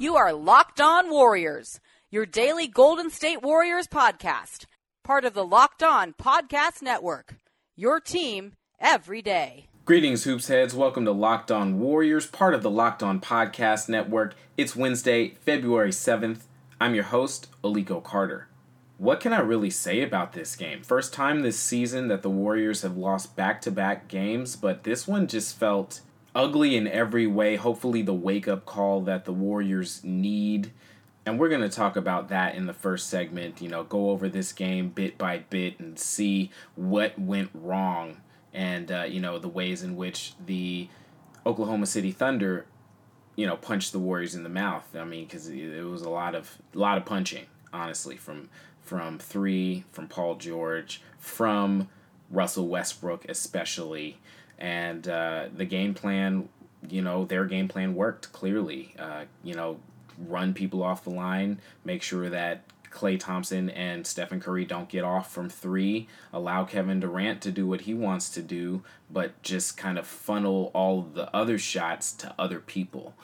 You are Locked On Warriors, your daily Golden State Warriors podcast, part of the Locked On Podcast Network. Your team every day. Greetings, Hoops Heads. Welcome to Locked On Warriors, part of the Locked On Podcast Network. It's Wednesday, February 7th. I'm your host, Aliko Carter. What can I really say about this game? First time this season that the Warriors have lost back to back games, but this one just felt ugly in every way. Hopefully, the wake up call that the Warriors need. And we're going to talk about that in the first segment. You know, go over this game bit by bit and see what went wrong and, uh, you know, the ways in which the Oklahoma City Thunder, you know, punched the Warriors in the mouth. I mean, because it was a lot of, a lot of punching, honestly, from, from three, from Paul George, from Russell Westbrook, especially and uh, the game plan, you know, their game plan worked clearly. Uh, you know, run people off the line, make sure that Klay Thompson and Stephen Curry don't get off from three, allow Kevin Durant to do what he wants to do, but just kind of funnel all the other shots to other people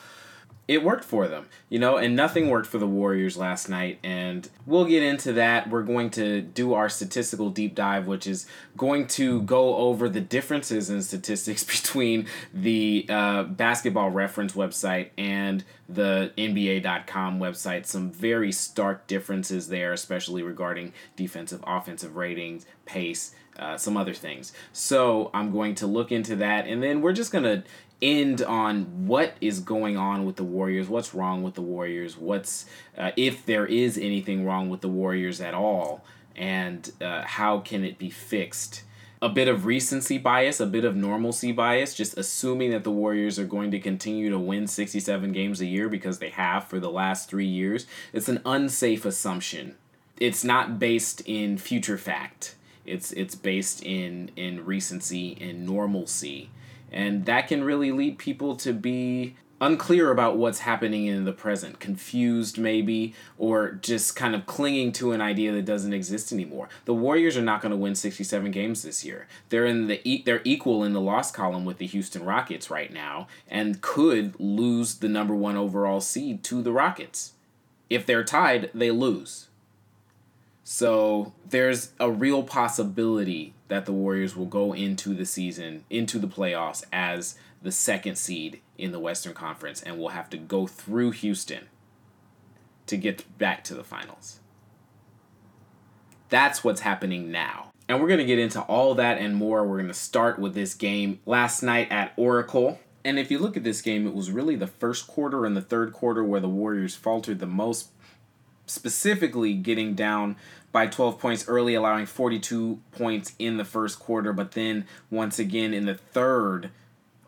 it worked for them, you know, and nothing worked for the Warriors last night. And we'll get into that. We're going to do our statistical deep dive, which is going to go over the differences in statistics between the uh, basketball reference website and the NBA.com website. Some very stark differences there, especially regarding defensive, offensive ratings, pace. Uh, some other things. So I'm going to look into that, and then we're just gonna end on what is going on with the Warriors, what's wrong with the Warriors, what's uh, if there is anything wrong with the Warriors at all, and uh, how can it be fixed. A bit of recency bias, a bit of normalcy bias, just assuming that the Warriors are going to continue to win 67 games a year because they have for the last three years. It's an unsafe assumption. It's not based in future fact. It's it's based in in recency and normalcy and that can really lead people to be unclear about what's happening in the present, confused maybe, or just kind of clinging to an idea that doesn't exist anymore. The Warriors are not going to win 67 games this year. They're in the they're equal in the loss column with the Houston Rockets right now and could lose the number 1 overall seed to the Rockets. If they're tied, they lose. So there's a real possibility that the Warriors will go into the season, into the playoffs as the second seed in the Western Conference and will have to go through Houston to get back to the finals. That's what's happening now. And we're going to get into all that and more. We're going to start with this game last night at Oracle. And if you look at this game, it was really the first quarter and the third quarter where the Warriors faltered the most specifically getting down by 12 points early, allowing 42 points in the first quarter, but then once again in the third,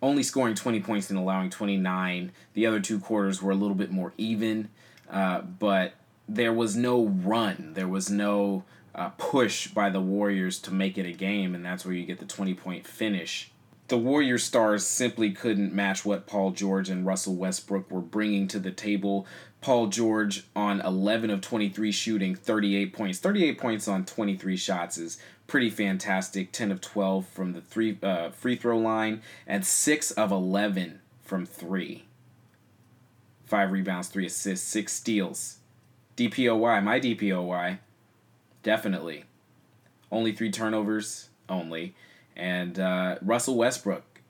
only scoring 20 points and allowing 29. The other two quarters were a little bit more even, uh, but there was no run. There was no uh, push by the Warriors to make it a game, and that's where you get the 20 point finish the Warrior stars simply couldn't match what Paul George and Russell Westbrook were bringing to the table. Paul George on 11 of 23 shooting, 38 points. 38 points on 23 shots is pretty fantastic. 10 of 12 from the three uh, free throw line, and 6 of 11 from 3. 5 rebounds, 3 assists, 6 steals. DPOY, my DPOY. Definitely. Only 3 turnovers, only. And uh, Russell Westbrook,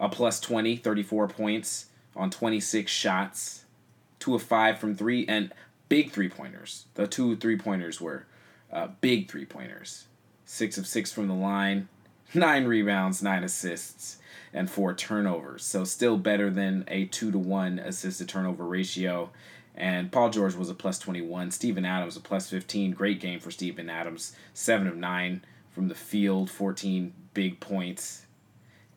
a plus 20, 34 points on 26 shots, 2 of 5 from 3, and big three pointers. The two three pointers were uh, big three pointers. 6 of 6 from the line. nine rebounds, nine assists, and four turnovers. So still better than a two to one assist to turnover ratio. And Paul George was a plus 21. Steven Adams a plus 15. Great game for Steven Adams. 7 of 9 from the field, 14 big points,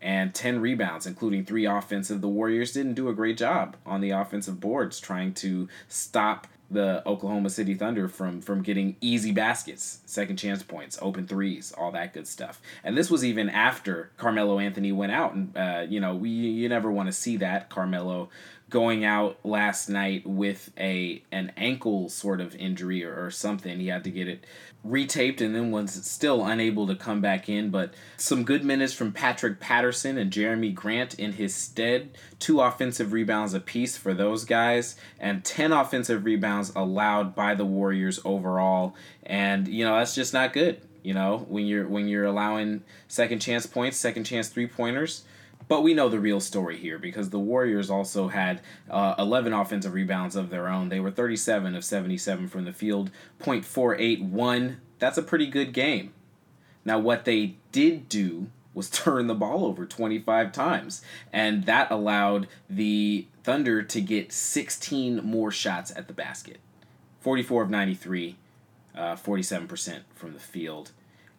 and 10 rebounds, including three offensive. The Warriors didn't do a great job on the offensive boards trying to stop the Oklahoma City Thunder from from getting easy baskets, second chance points, open threes, all that good stuff. And this was even after Carmelo Anthony went out, and uh, you know we you never want to see that Carmelo going out last night with a an ankle sort of injury or, or something. He had to get it retaped and then was still unable to come back in. But some good minutes from Patrick Patterson and Jerami Grant in his stead. Two offensive rebounds apiece for those guys, and 10 offensive rebounds allowed by the Warriors overall. And, you know, that's just not good. You know, when you're when you're allowing second chance points, second chance three pointers, but we know the real story here because the Warriors also had uh, 11 offensive rebounds of their own. They were 37 of 77 from the field, .481. That's a pretty good game. Now, what they did do was turn the ball over 25 times, and that allowed the Thunder to get 16 more shots at the basket. 44 of 93, uh, 47% from the field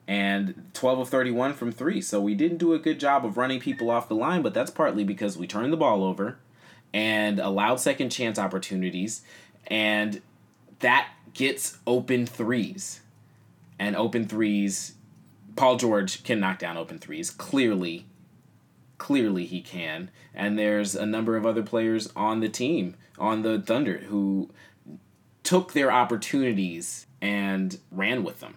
and 12 of 31 from three. So we didn't do a good job of running people off the line, but that's partly because we turned the ball over and allowed second chance opportunities, and that gets open threes. And open threes, Paul George can knock down open threes. Clearly, clearly he can. And there's a number of other players on the team, on the Thunder, who took their opportunities and ran with them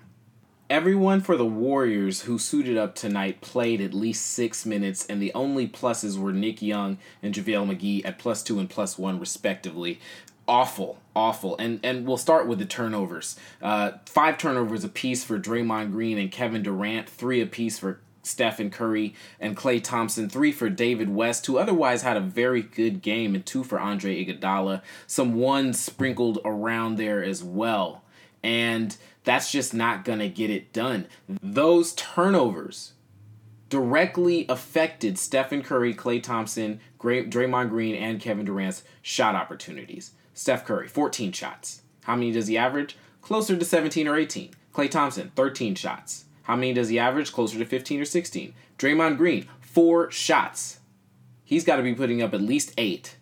everyone for the Warriors who suited up tonight played at least six minutes, and the only pluses were Nick Young and JaVale McGee at plus two and plus one, respectively. Awful, awful. And and we'll start with the turnovers. Uh, five turnovers apiece for Draymond Green and Kevin Durant, three apiece for Stephen Curry and Klay Thompson, three for David West, who otherwise had a very good game, and two for Andre Iguodala. Some ones sprinkled around there as well. And that's just not going to get it done. Those turnovers directly affected Stephen Curry, Klay Thompson, Draymond Green, and Kevin Durant's shot opportunities. Steph Curry, 14 shots. How many does he average? Closer to 17 or 18. Klay Thompson, 13 shots. How many does he average? Closer to 15 or 16. Draymond Green, four shots. He's got to be putting up at least eight.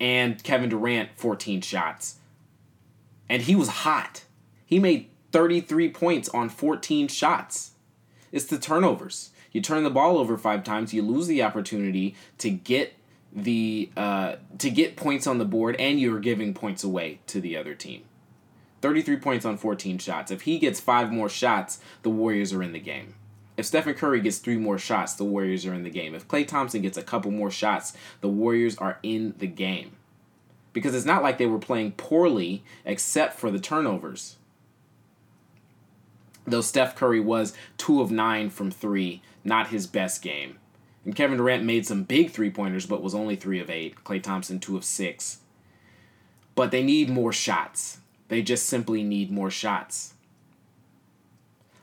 And Kevin Durant, 14 shots. And he was hot. He made 33 points on 14 shots. It's the turnovers. You turn the ball over five times, you lose the opportunity to get the uh, to get points on the board, and you're giving points away to the other team. 33 points on 14 shots. If he gets five more shots, the Warriors are in the game. If Stephen Curry gets three more shots, the Warriors are in the game. If Klay Thompson gets a couple more shots, the Warriors are in the game. Because it's not like they were playing poorly except for the turnovers though Steph Curry was two of nine from three, not his best game. And Kevin Durant made some big three pointers, but was only three of eight. Klay Thompson, two of six. But they need more shots. They just simply need more shots.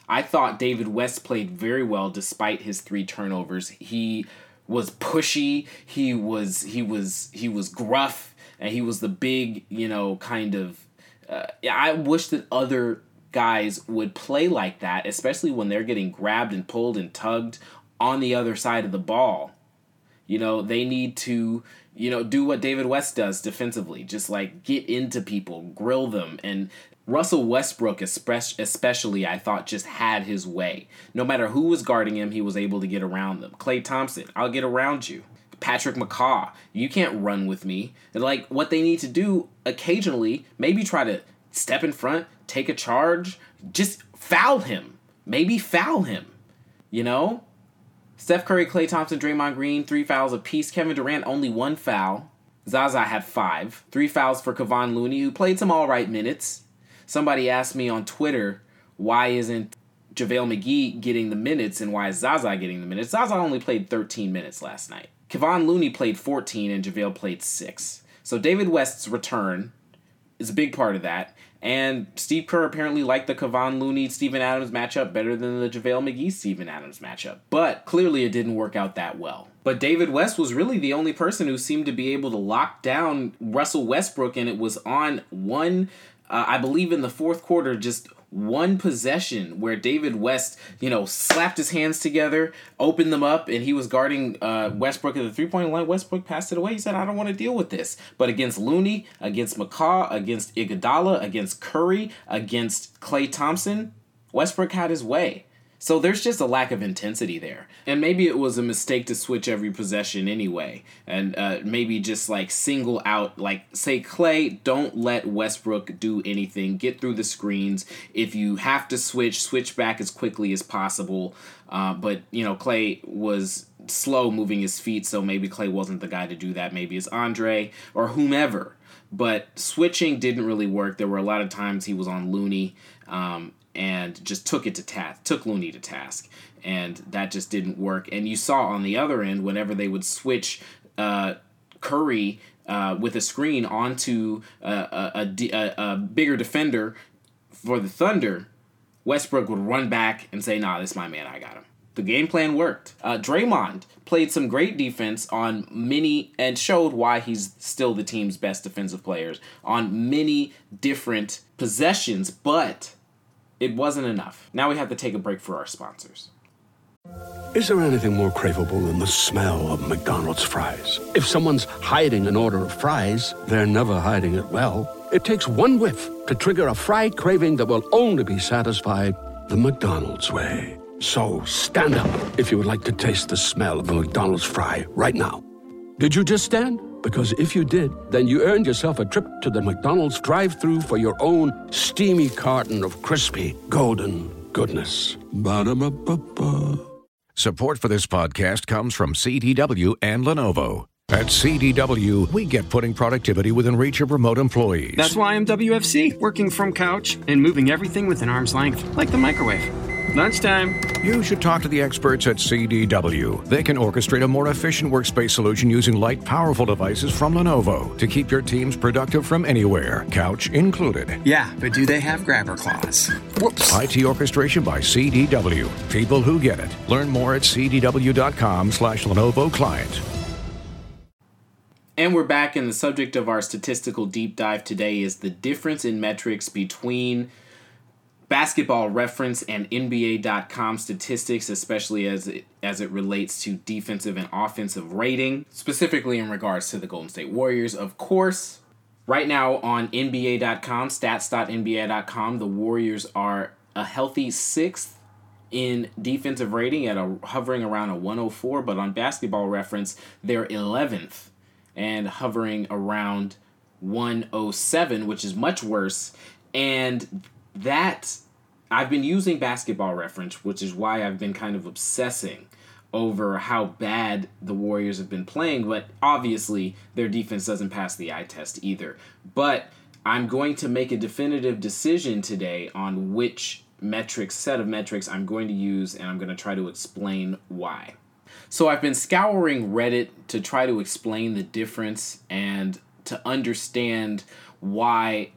I thought David West played very well despite his three turnovers. He was pushy, he was he was he was gruff, and he was the big, you know, kind of uh, I wish that other guys would play like that, especially when they're getting grabbed and pulled and tugged on the other side of the ball. You know, they need to, you know, do what David West does defensively, just like get into people, grill them. And Russell Westbrook, especially, I thought just had his way. No matter who was guarding him, he was able to get around them. Klay Thompson, I'll get around you. Patrick McCaw, you can't run with me. And like what they need to do occasionally, maybe try to step in front, take a charge, just foul him. Maybe foul him. You know? Steph Curry, Klay Thompson, Draymond Green, three fouls apiece. Kevin Durant, only one foul. Zaza had five. Three fouls for Kevon Looney, who played some all right minutes. Somebody asked me on Twitter, why isn't JaVale McGee getting the minutes and why is Zaza getting the minutes? Zaza only played 13 minutes last night. Kevon Looney played 14 and JaVale played 6. So David West's return is a big part of that. And Steve Kerr apparently liked the Kevon Looney Steven Adams matchup better than the JaVale McGee Steven Adams matchup. But clearly it didn't work out that well. But David West was really the only person who seemed to be able to lock down Russell Westbrook, and it was on one, uh, I believe, in the fourth quarter, just one possession where David West, you know, slapped his hands together, opened them up, and he was guarding uh, Westbrook at the three point line. Westbrook passed it away. He said, I don't want to deal with this. But against Looney, against McCaw, against Iguodala, against Curry, against Klay Thompson, Westbrook had his way. So there's just a lack of intensity there. And maybe it was a mistake to switch every possession anyway. And uh, maybe just like single out, like say, Klay, don't let Westbrook do anything. Get through the screens. If you have to switch, switch back as quickly as possible. Uh, but, you know, Klay was slow moving his feet, so maybe Klay wasn't the guy to do that. Maybe it's Andre or whomever. But switching didn't really work. There were a lot of times he was on Looney. Um, and just took it to task, took Looney to task, and that just didn't work. And you saw on the other end, whenever they would switch uh, Curry uh, with a screen onto a, a, a, a, bigger defender for the Thunder, Westbrook would run back and say, "Nah, this is my man. I got him." The game plan worked. Uh, Draymond played some great defense on many and showed why he's still the team's best defensive players on many different possessions, but it wasn't enough. Now we have to take a break for our sponsors. Is there anything more craveable than the smell of McDonald's fries? If someone's hiding an order of fries, they're never hiding it well. It takes one whiff to trigger a fry craving that will only be satisfied the McDonald's way. So stand up if you would like to taste the smell of a McDonald's fry right now. Did you just stand? Because if you did, then you earned yourself a trip to the McDonald's drive through for your own steamy carton of crispy, golden goodness. Ba-da-ba-ba-ba. Support for this podcast comes from CDW and Lenovo. At CDW, we get putting productivity within reach of remote employees. That's why I'm WFC, working from couch and moving everything within arm's length, like the microwave. Lunchtime. You should talk to the experts at CDW. They can orchestrate a more efficient workspace solution using light, powerful devices from Lenovo to keep your teams productive from anywhere, couch included. Yeah, but do they have grabber claws? Whoops. IT orchestration by CDW. People who get it. Learn more at cdw.com slash Lenovo client. And we're back, and the subject of our statistical deep dive today is the difference in metrics between – basketball reference and NBA.com statistics, especially as it as it relates to defensive and offensive rating, specifically in regards to the Golden State Warriors. Of course, right now on NBA.com, stats.nba.com, the Warriors are a healthy sixth in defensive rating at a hovering around a 104, but on basketball reference, they're 11th and hovering around 107, which is much worse. And that I've been using basketball reference, which is why I've been kind of obsessing over how bad the Warriors have been playing, but obviously their defense doesn't pass the eye test either. But I'm going to make a definitive decision today on which metrics, set of metrics I'm going to use, and I'm going to try to explain why. So I've been scouring Reddit to try to explain the difference and to understand why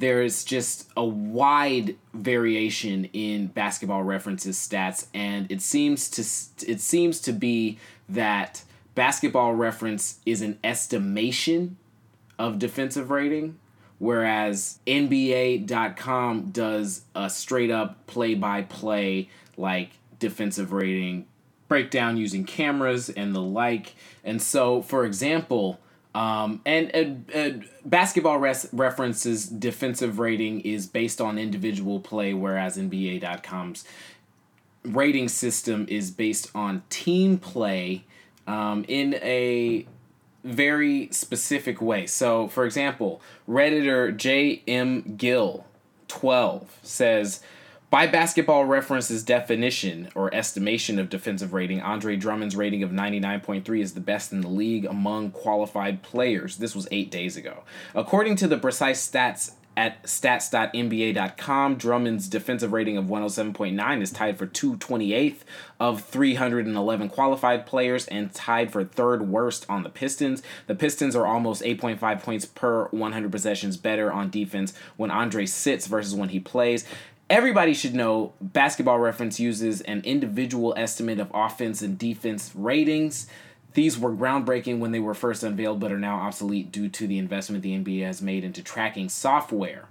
there's just a wide variation in basketball references stats and it seems to it seems to be that basketball reference is an estimation of defensive rating whereas nba.com does a straight up play by play like defensive rating breakdown using cameras and the like. And so for example um, and uh, basketball res- references defensive rating is based on individual play, whereas NBA.com's rating system is based on team play um, in a very specific way. So, for example, Redditor J.M. Gill 12 says, by basketball reference's definition or estimation of defensive rating, Andre Drummond's rating of 99.3 is the best in the league among qualified players. This was eight days ago. According to the precise stats At stats.nba.com, Drummond's defensive rating of 107.9 is tied for 228th of 311 qualified players and tied for third worst on the Pistons. The Pistons are almost 8.5 points per 100 possessions better on defense when Andre sits versus when he plays. Everybody should know basketball reference uses an individual estimate of offense and defense ratings. These were groundbreaking when they were first unveiled, but are now obsolete due to the investment the NBA has made into tracking software.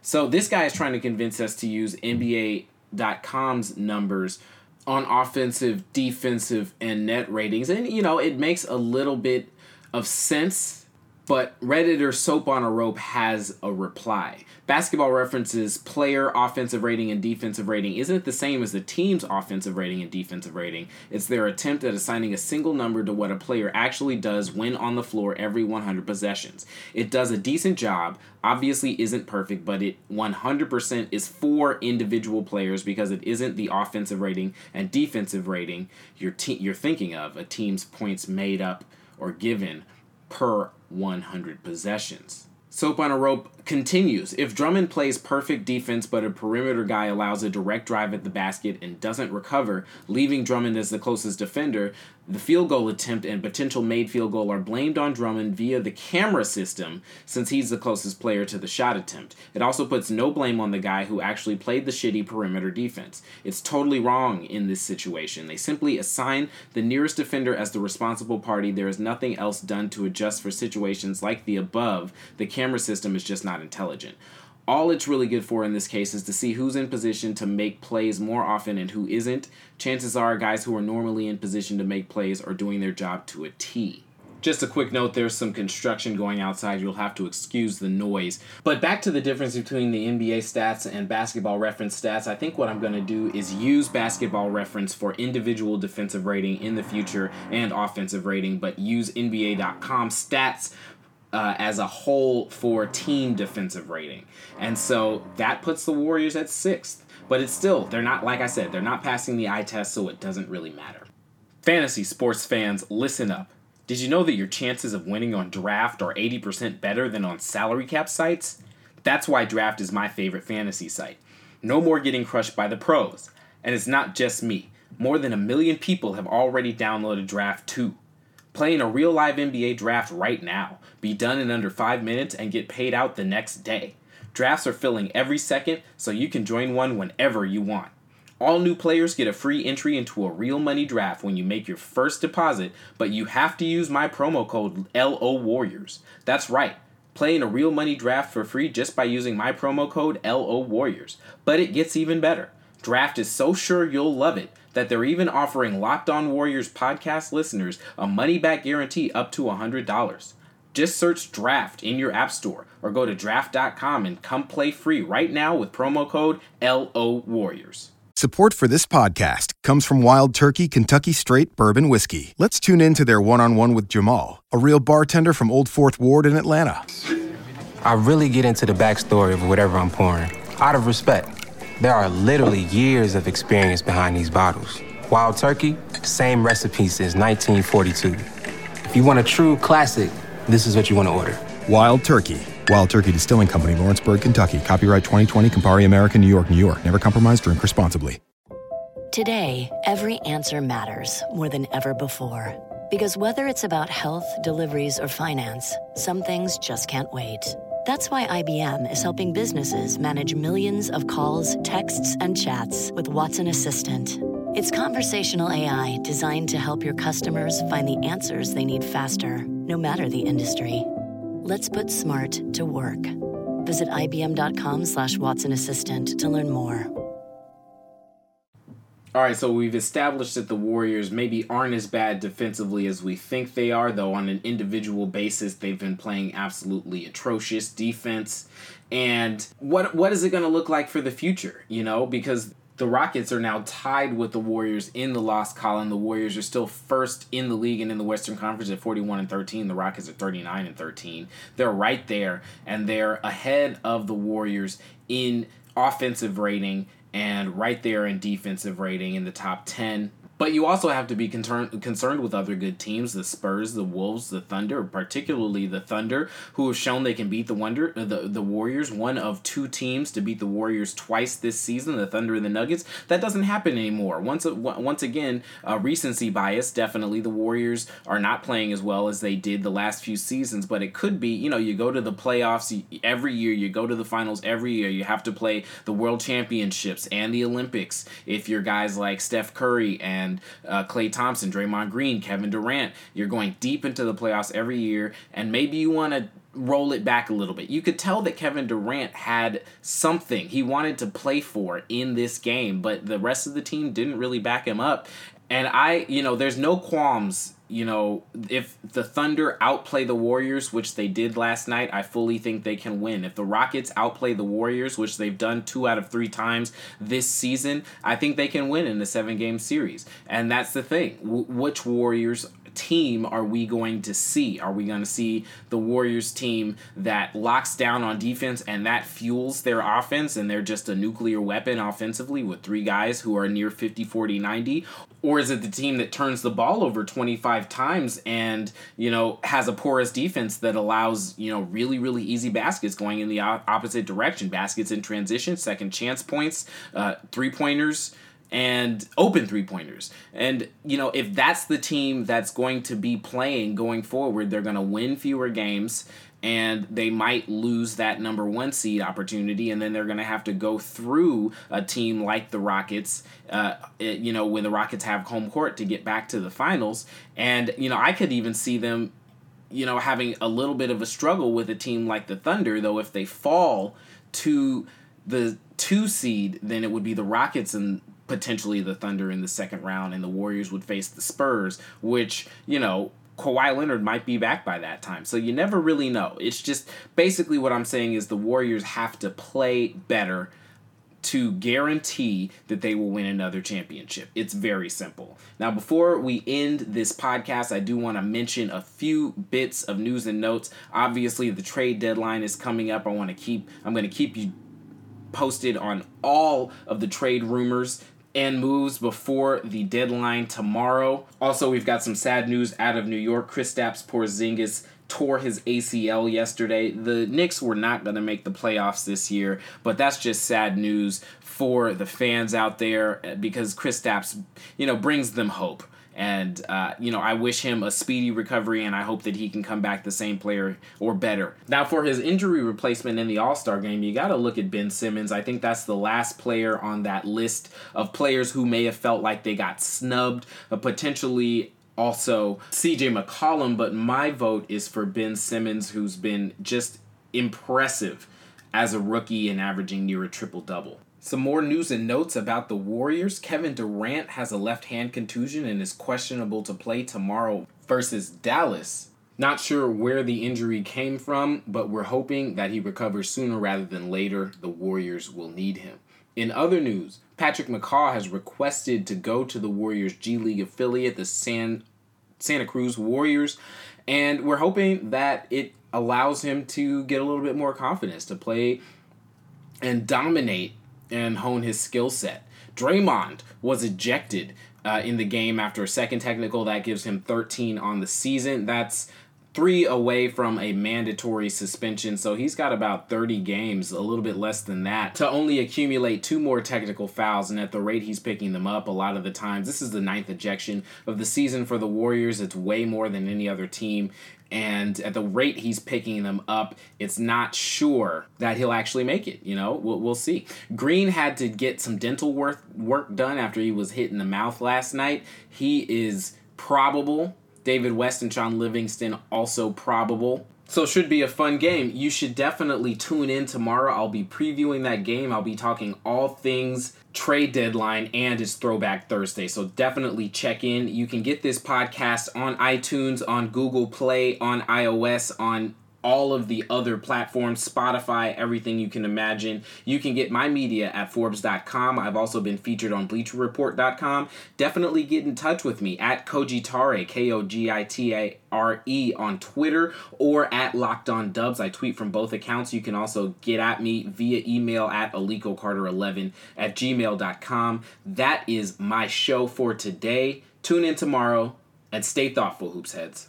So, this guy is trying to convince us to use NBA.com's numbers on offensive, defensive, and net ratings. And, you know, it makes a little bit of sense, but Redditor Soap on a Rope has a reply. Basketball References player offensive rating and defensive rating isn't the same as the team's offensive rating and defensive rating. It's their attempt at assigning a single number to what a player actually does when on the floor every 100 possessions. It does a decent job, obviously isn't perfect, but it 100% is for individual players because it isn't the offensive rating and defensive rating you're, te- you're thinking of, a team's points made up or given per 100 possessions. Soap on a Rope continues. If Drummond plays perfect defense, but a perimeter guy allows a direct drive at the basket and doesn't recover, leaving Drummond as the closest defender, the field goal attempt and potential made field goal are blamed on Drummond via the camera system since he's the closest player to the shot attempt. It also puts no blame on the guy who actually played the shitty perimeter defense. It's totally wrong in this situation. They simply assign the nearest defender as the responsible party. There is nothing else done to adjust for situations like the above. The camera system is just not intelligent all it's really good for in this case is to see who's in position to make plays more often and who isn't. Chances are guys who are normally in position to make plays are doing their job to a T. Just a quick note there's some construction going outside. You'll have to excuse the noise. But back to the difference between the NBA stats and basketball reference stats. I think what I'm going to do is use basketball reference for individual defensive rating in the future and offensive rating, but use NBA.com stats uh, as a whole for team defensive rating. And so that puts the Warriors at sixth. But it's still, they're not, like I said, they're not passing the eye test, so it doesn't really matter. Fantasy sports fans, listen up. Did you know that your chances of winning on draft are 80% better than on salary cap sites? That's why draft is my favorite fantasy site. No more getting crushed by the pros. And it's not just me. More than a million people have already downloaded Draft 2. Playing a real live NBA draft right now be done in under five minutes, and get paid out the next day. Drafts are filling every second, so you can join one whenever you want. All new players get a free entry into a real money draft when you make your first deposit, but you have to use my promo code LO Warriors. That's right. Playing a real money draft for free just by using my promo code LO Warriors. But it gets even better. Draft is so sure you'll love it that they're even offering Locked On Warriors podcast listeners a money back guarantee up to $100. Just search Draft in your App Store or go to draft.com and come play free right now with promo code LO Warriors. Support for this podcast comes from Wild Turkey Kentucky Straight Bourbon Whiskey. Let's tune in to their one on one with Jamal, a real bartender from Old Fourth Ward in Atlanta. I really get into the backstory of whatever I'm pouring out of respect. There are literally years of experience behind these bottles. Wild Turkey, same recipe since 1942. If you want a true classic, this is what you want to order. Wild Turkey. Wild Turkey Distilling Company, Lawrenceburg, Kentucky. Copyright 2020, Campari American, New York, New York. Never compromise, drink responsibly. Today, every answer matters more than ever before. Because whether it's about health, deliveries, or finance, some things just can't wait. That's why IBM is helping businesses manage millions of calls, texts, and chats with Watson Assistant. It's conversational AI designed to help your customers find the answers they need faster, no matter the industry. Let's put smart to work. Visit IBM.com slash Watson Assistant to learn more. All right, so we've established that the Warriors maybe aren't as bad defensively as we think they are, though on an individual basis they've been playing absolutely atrocious defense. And what what is it going to look like for the future, you know, because the Rockets are now tied with the Warriors in the lost column. The Warriors are still first in the league and in the Western Conference at 41 and 13. The Rockets are 39 and 13. They're right there and they're ahead of the Warriors in offensive rating and right there in defensive rating in the top 10 But you also have to be concerned concerned with other good teams, the Spurs, the Wolves, the Thunder, particularly the Thunder, who have shown they can beat the Wonder uh, the the Warriors. One of two teams to beat the Warriors twice this season, the Thunder and the Nuggets. That doesn't happen anymore. Once once again, uh, recency bias. Definitely, the Warriors are not playing as well as they did the last few seasons. But it could be, you know, you go to the playoffs every year, you go to the finals every year. You have to play the World Championships and the Olympics. If you're guys like Steph Curry and and uh, Klay Thompson, Draymond Green, Kevin Durant. You're going deep into the playoffs every year, and maybe you want to roll it back a little bit. You could tell that Kevin Durant had something he wanted to play for in this game, but the rest of the team didn't really back him up. And I, you know, there's no qualms you know, if the Thunder outplay the Warriors, which they did last night, I fully think they can win. If the Rockets outplay the Warriors, which they've done two out of three times this season, I think they can win in a seven game series. And that's the thing. W- which Warriors team are we going to see? Are we going to see the Warriors team that locks down on defense and that fuels their offense and they're just a nuclear weapon offensively with three guys who are near 50, 40, 90? Or is it the team that turns the ball over 25 times and, you know, has a porous defense that allows, you know, really, really easy baskets going in the opposite direction? Baskets in transition, second chance points, uh, three pointers and open three pointers. And, you know, if that's the team that's going to be playing going forward, they're going to win fewer games and they might lose that number one seed opportunity. And then they're going to have to go through a team like the Rockets, uh, it, you know, when the Rockets have home court to get back to the finals. And, you know, I could even see them. You know, having a little bit of a struggle with a team like the Thunder, though, if they fall to the two seed, then it would be the Rockets and potentially the Thunder in the second round, and the Warriors would face the Spurs, which, you know, Kawhi Leonard might be back by that time. So you never really know. It's just basically what I'm saying is the Warriors have to play better to guarantee that they will win another championship. It's very simple. Now, before we end this podcast, I do want to mention a few bits of news and notes. Obviously, the trade deadline is coming up. I want to keep I'm going to keep you posted on all of the trade rumors and moves before the deadline tomorrow. Also, we've got some sad news out of New York. Kristaps Porzingis tore his ACL yesterday. The Knicks were not going to make the playoffs this year, but that's just sad news for the fans out there eh, because Kristaps, you know, brings them hope. And, uh, you know, I wish him a speedy recovery and I hope that he can come back the same player or better. Now, for his injury replacement in the All Star game, you got to look at Ben Simmons. I think that's the last player on that list of players who may have felt like they got snubbed, potentially also CJ McCollum. But my vote is for Ben Simmons, who's been just impressive as a rookie and averaging near a triple double. Some more news and notes about the Warriors. Kevin Durant has a left hand contusion and is questionable to play tomorrow versus Dallas. Not sure where the injury came from, but we're hoping that he recovers sooner rather than later. The Warriors will need him. In other news, Patrick McCaw has requested to go to the Warriors G League affiliate, the San Santa Cruz Warriors, and we're hoping that it allows him to get a little bit more confidence to play and dominate and hone his skill set. Draymond was ejected uh, in the game after a second technical. That gives him 13 on the season. That's three away from a mandatory suspension. So he's got about 30 games, a little bit less than that, to only accumulate two more technical fouls. And at the rate he's picking them up, a lot of the times, this is the ninth ejection of the season for the Warriors. It's way more than any other team and at the rate he's picking them up, it's not sure that he'll actually make it. You know, we'll, we'll see. Green had to get some dental work work done after he was hit in the mouth last night. He is probable. David West and Shaun Livingston also probable. So it should be a fun game. You should definitely tune in tomorrow. I'll be previewing that game. I'll be talking all things trade deadline and it's throwback Thursday. So definitely check in. You can get this podcast on iTunes, on Google Play, on iOS, on all of the other platforms Spotify, everything you can imagine. You can get my media at Forbes.com. I've also been featured on BleacherReport.com. Definitely get in touch with me at Kogitare, K O G I T A R E, on Twitter or at Locked On Dubs. I tweet from both accounts. You can also get at me via email at AlikoCarter11 at gmail.com. That is my show for today. Tune in tomorrow and stay thoughtful, Hoops Heads.